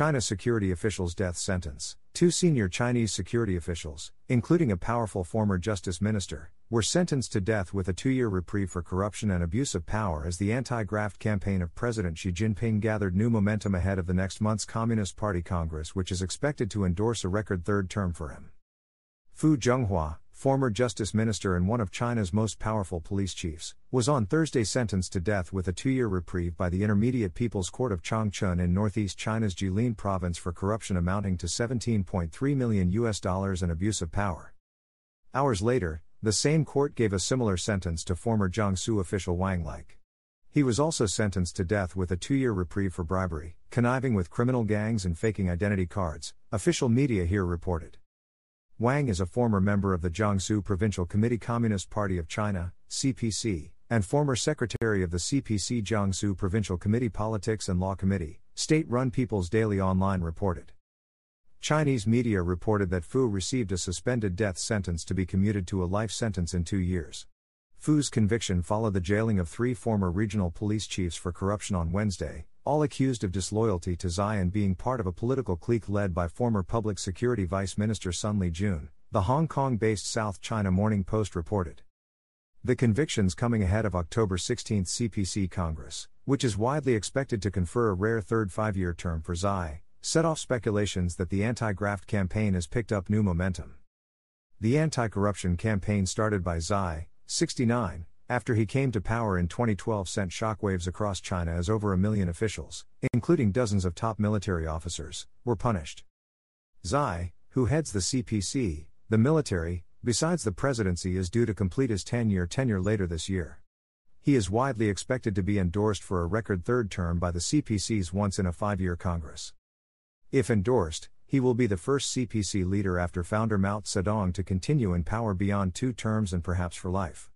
China security officials' death sentence. Two senior Chinese security officials, including a powerful former justice minister, were sentenced to death with a two year reprieve for corruption and abuse of power as the anti graft campaign of President Xi Jinping gathered new momentum ahead of the next month's Communist Party Congress, which is expected to endorse a record third term for him. Fu Zhenghua, former justice minister and one of China's most powerful police chiefs, was on Thursday sentenced to death with a two year reprieve by the Intermediate People's Court of Changchun in northeast China's Jilin province for corruption amounting to 17.3 million US dollars and abuse of power. Hours later, the same court gave a similar sentence to former Jiangsu official Wang Like. He was also sentenced to death with a two year reprieve for bribery, conniving with criminal gangs, and faking identity cards, official media here reported. Wang is a former member of the Jiangsu Provincial Committee Communist Party of China, CPC, and former secretary of the CPC Jiangsu Provincial Committee Politics and Law Committee, state run People's Daily Online reported. Chinese media reported that Fu received a suspended death sentence to be commuted to a life sentence in two years. Fu's conviction followed the jailing of three former regional police chiefs for corruption on Wednesday, all accused of disloyalty to Xi and being part of a political clique led by former Public Security Vice Minister Sun Li Jun, the Hong Kong based South China Morning Post reported. The convictions coming ahead of October 16 CPC Congress, which is widely expected to confer a rare third five year term for Xi, set off speculations that the anti graft campaign has picked up new momentum. The anti corruption campaign started by Xi, 69, after he came to power in 2012 sent shockwaves across China as over a million officials, including dozens of top military officers, were punished. Xi, who heads the CPC, the military, besides the presidency, is due to complete his 10 year tenure later this year. He is widely expected to be endorsed for a record third term by the CPC's once in a five year Congress. If endorsed, he will be the first CPC leader after founder Mao Zedong to continue in power beyond two terms and perhaps for life.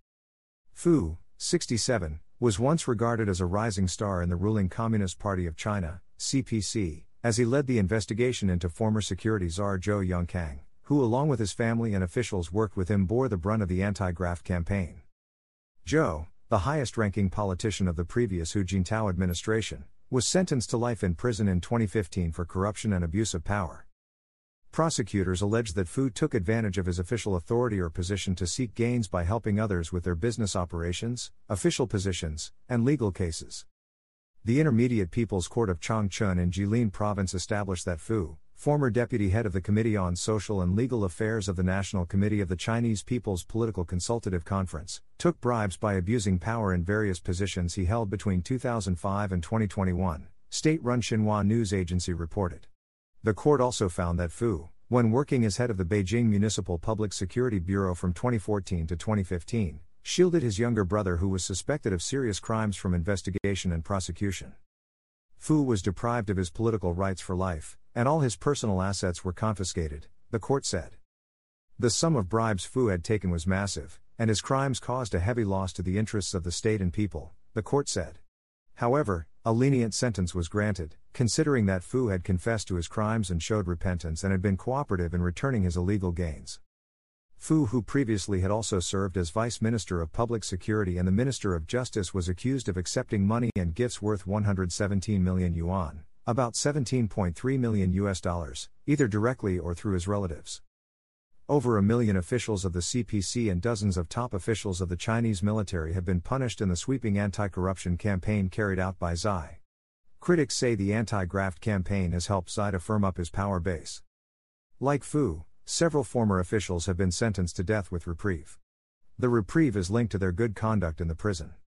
Fu, 67, was once regarded as a rising star in the ruling Communist Party of China, CPC, as he led the investigation into former security czar Zhou Yongkang, who, along with his family and officials worked with him, bore the brunt of the anti graft campaign. Zhou, the highest ranking politician of the previous Hu Jintao administration, was sentenced to life in prison in 2015 for corruption and abuse of power. Prosecutors allege that Fu took advantage of his official authority or position to seek gains by helping others with their business operations, official positions, and legal cases. The Intermediate People's Court of Changchun in Jilin Province established that Fu, former deputy head of the Committee on Social and Legal Affairs of the National Committee of the Chinese People's Political Consultative Conference, took bribes by abusing power in various positions he held between 2005 and 2021, state run Xinhua news agency reported. The court also found that Fu, when working as head of the Beijing Municipal Public Security Bureau from 2014 to 2015, shielded his younger brother who was suspected of serious crimes from investigation and prosecution. Fu was deprived of his political rights for life, and all his personal assets were confiscated, the court said. The sum of bribes Fu had taken was massive, and his crimes caused a heavy loss to the interests of the state and people, the court said. However, a lenient sentence was granted, considering that Fu had confessed to his crimes and showed repentance and had been cooperative in returning his illegal gains. Fu, who previously had also served as Vice Minister of Public Security and the Minister of Justice, was accused of accepting money and gifts worth 117 million yuan, about 17.3 million US dollars, either directly or through his relatives. Over a million officials of the CPC and dozens of top officials of the Chinese military have been punished in the sweeping anti corruption campaign carried out by Xi. Critics say the anti graft campaign has helped Xi to firm up his power base. Like Fu, several former officials have been sentenced to death with reprieve. The reprieve is linked to their good conduct in the prison.